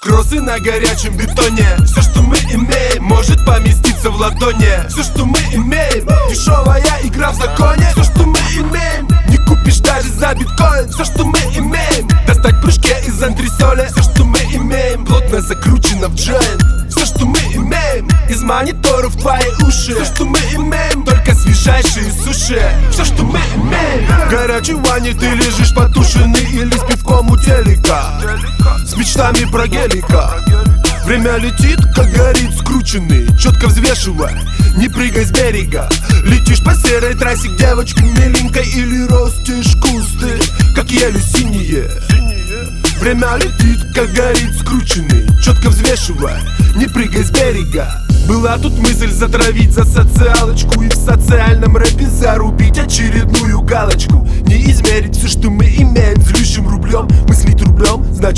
Кроссы на горячем бетоне. Все, что мы имеем, может поместиться в ладони. Все, что мы имеем, дешевая игра в законе. Все, что мы имеем, не купишь даже за биткоин. Все, что мы имеем, достать прыжки из антресоли твои уши Все, что мы имеем, только свежайшие суши. Все, что мы имеем. В горячей ванне ты лежишь потушенный или с пивком у телека? С мечтами про гелика. Время летит, как горит скрученный. Четко взвешивая, не прыгай с берега. Летишь по серой трассе к девочке миленькой Или ростишь кусты, как еле синие. Время летит, как горит скрученный. Четко взвешивая, не прыгай с берега была тут мысль затравить за социалочку И в социальном рэпе зарубить очередную галочку. Не измерить все, что мы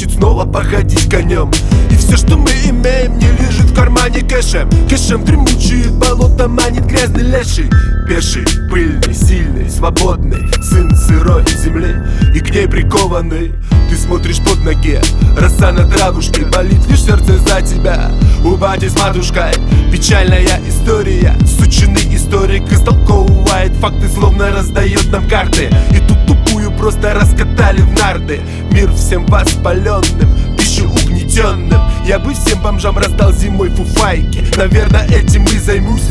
значит снова походить конем. И все, что мы имеем, не лежит в кармане кэшем. Кэшем дремучие болото манит грязный леший. Пеший, пыльный, сильный, свободный Сын сырой земли. И к ней прикованный Ты смотришь под ноги, роса на травушке Болит лишь сердце за тебя, у бати с матушкой Печальная история, сученный историк Истолковывает факты, словно раздает нам карты. И тут просто раскатали в нарды. Мир всем воспаленным, пищу угнетенным. Я бы всем бомжам раздал зимой фуфайки. Наверное, этим и займусь.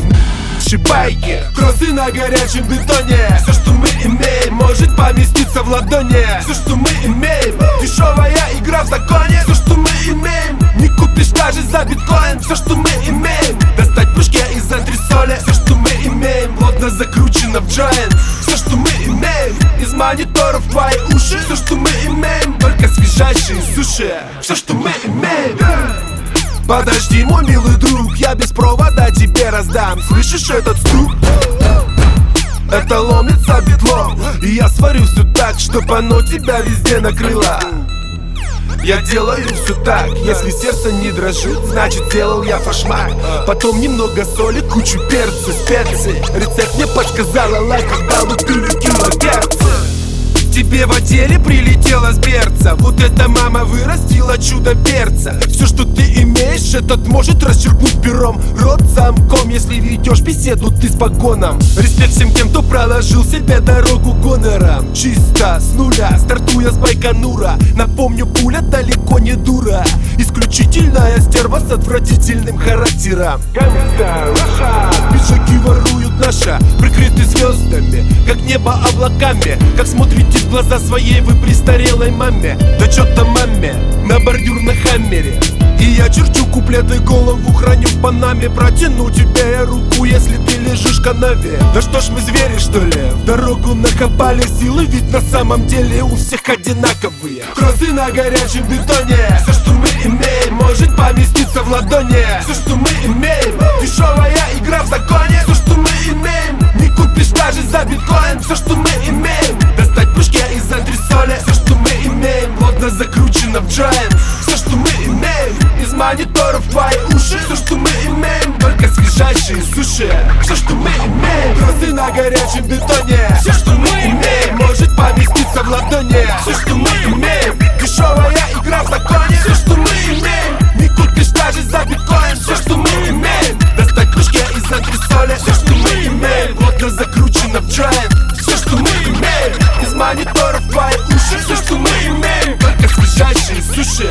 Шибайки Кроссы на горячем бетоне. Все, что мы имеем, может поместиться в ладони. Все, что мы имеем, дешевая игра в законе. Все, что мы имеем, не купишь даже за биткоин. Все, что мы имеем, достать пушки из антресоли. Все, что мы имеем, плотно закручено в джойнт мониторов твои уши. Все, что мы имеем, только свежайшие суши. Все, что мы имеем. Подожди, мой милый друг, я без провода тебе раздам. Слышишь этот стук? Это ломится битлом И я сварю все так, чтоб оно тебя везде накрыло я делаю все так, если сердце не дрожит, значит сделал я фашмак Потом немного соли, кучу перца, специи Рецепт мне подсказала лайк, когда бы ты кило перца Тебе в отделе прилетело с берца Вот эта мама вырастила чудо перца Все, что ты имеешь, этот может расчеркнуть пером. Рот замком, если ведешь беседу ты с погоном. Респект всем тем, кто проложил себе дорогу гонором Чисто с нуля, стартуя с Байконура Напомню, пуля далеко не дура. Исключительная стерва с отвратительным характером. Гангста, наша Пиджаки воруют наша, прикрыты звездами. Как небо облаками, как смотрите в глаза своей вы престарелой маме. Да чё там маме, на бордюр на хаммере. И я черчу куплеты, голову храню панаме Протяну тебе руку, если ты лежишь в канаве. Да что ж мы звери что ли, в дорогу накопали силы Ведь на самом деле у всех одинаковые. Кроссы на горячем бетоне. Все, что мы имеем, может поместиться в ладони. Все, что мы имеем, дешевая игра в законе. Все, что мы имеем, не купишь даже за биткоин. Все, что мы имеем, достать пушки из антресоли Все, что мы имеем, плотно закручено в джойнт Все, что мы имеем, из мониторов нашей суше Все, что мы имеем, грозы на горячем бетоне. Все, что мы имеем, может поместиться в ладони. Все, что мы имеем, дешевая игра в законе. Все, что мы имеем, не купишь даже за биткоин. Все, что мы имеем, достать кружки из антресоля Все, что мы имеем, плотно закручено в джайн Все, что мы имеем, из мониторов твои уши. Все, что мы имеем, только свежайшие суши